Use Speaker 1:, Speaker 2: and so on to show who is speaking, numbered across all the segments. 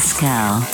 Speaker 1: Pascal.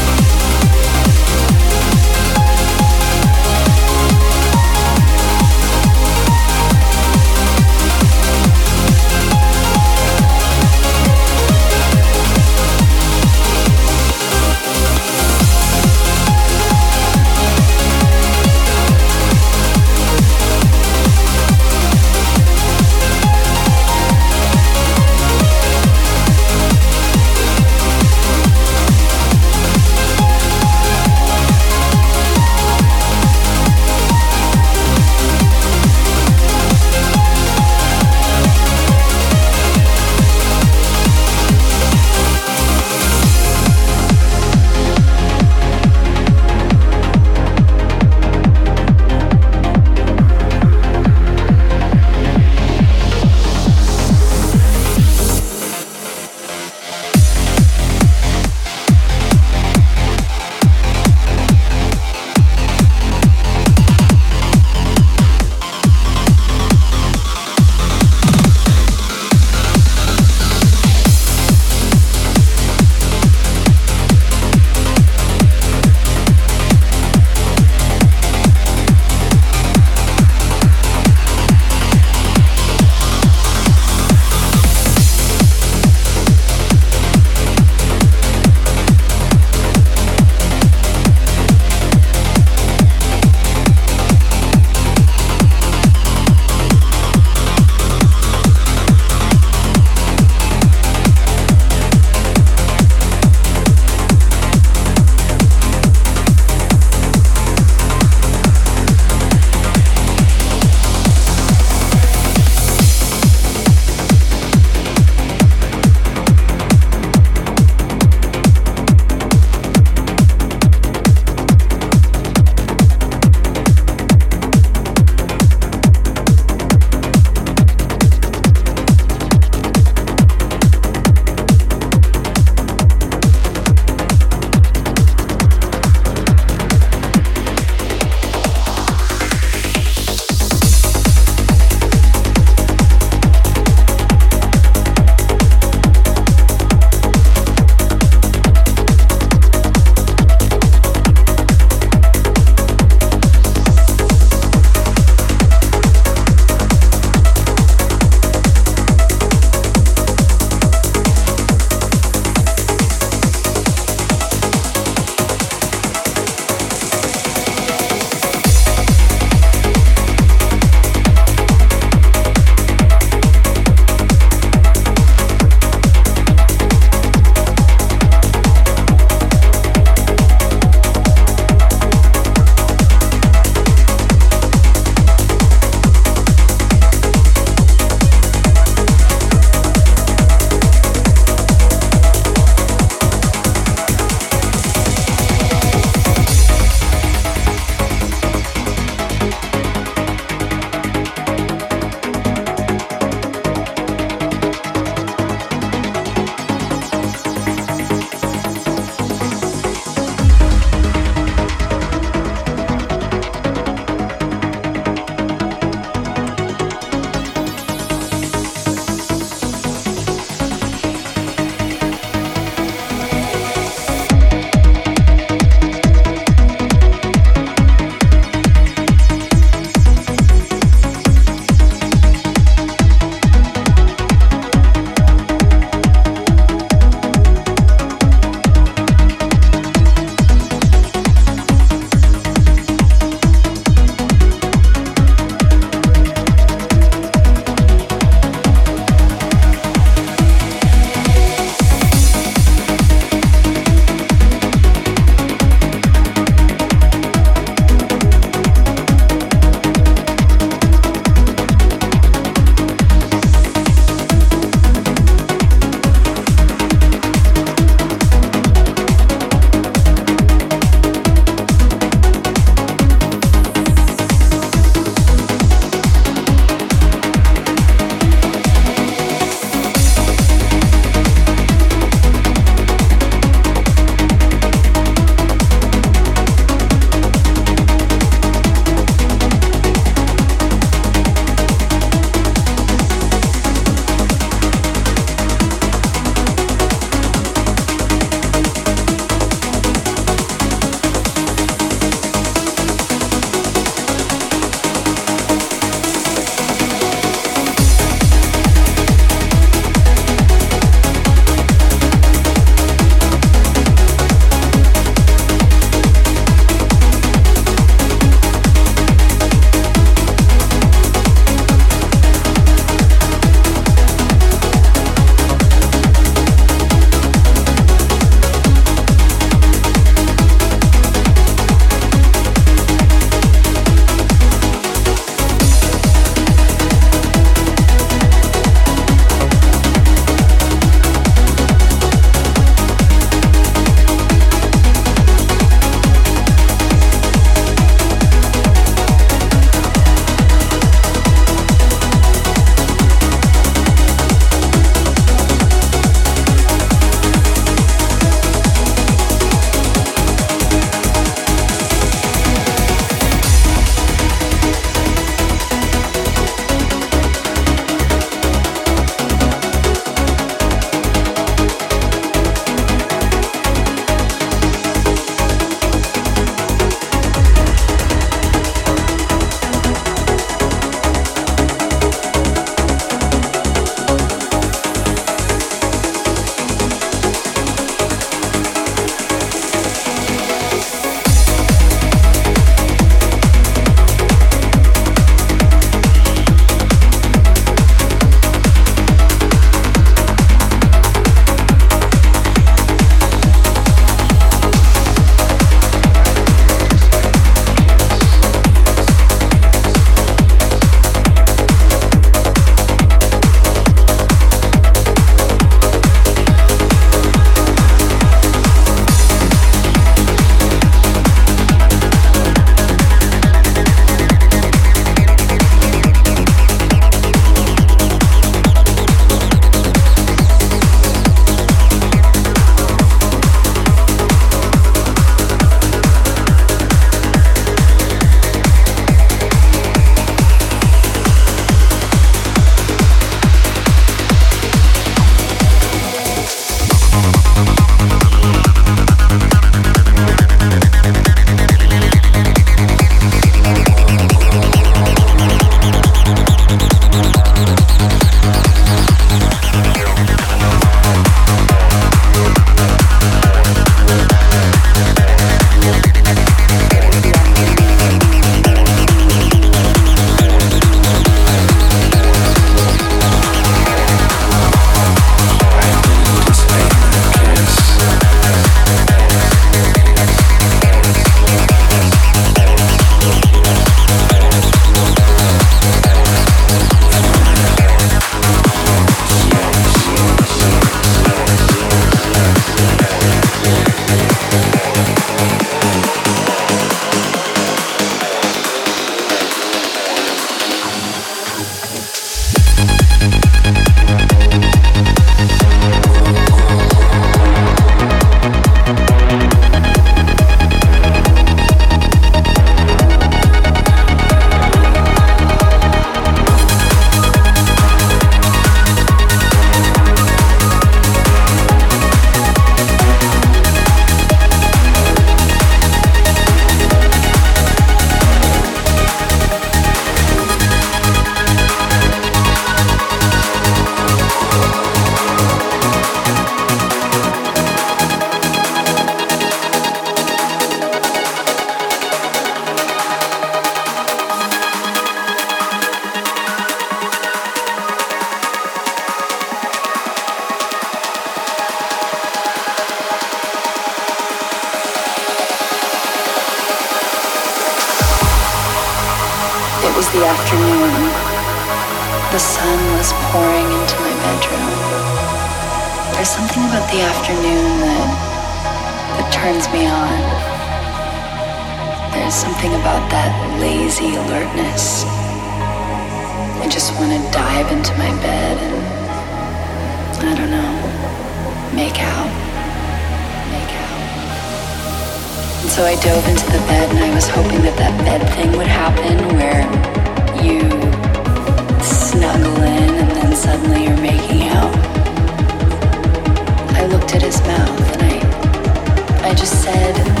Speaker 2: Said,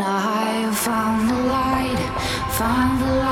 Speaker 2: I
Speaker 3: found the light, found the light.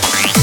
Speaker 3: Bye.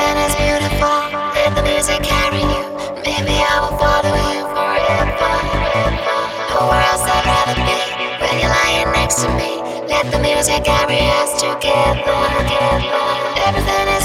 Speaker 3: heaven is beautiful. Let the music carry you. Maybe I will follow you forever. Nowhere else I'd rather be. When you're lying next to me, let the music carry us together.
Speaker 1: together. Everything is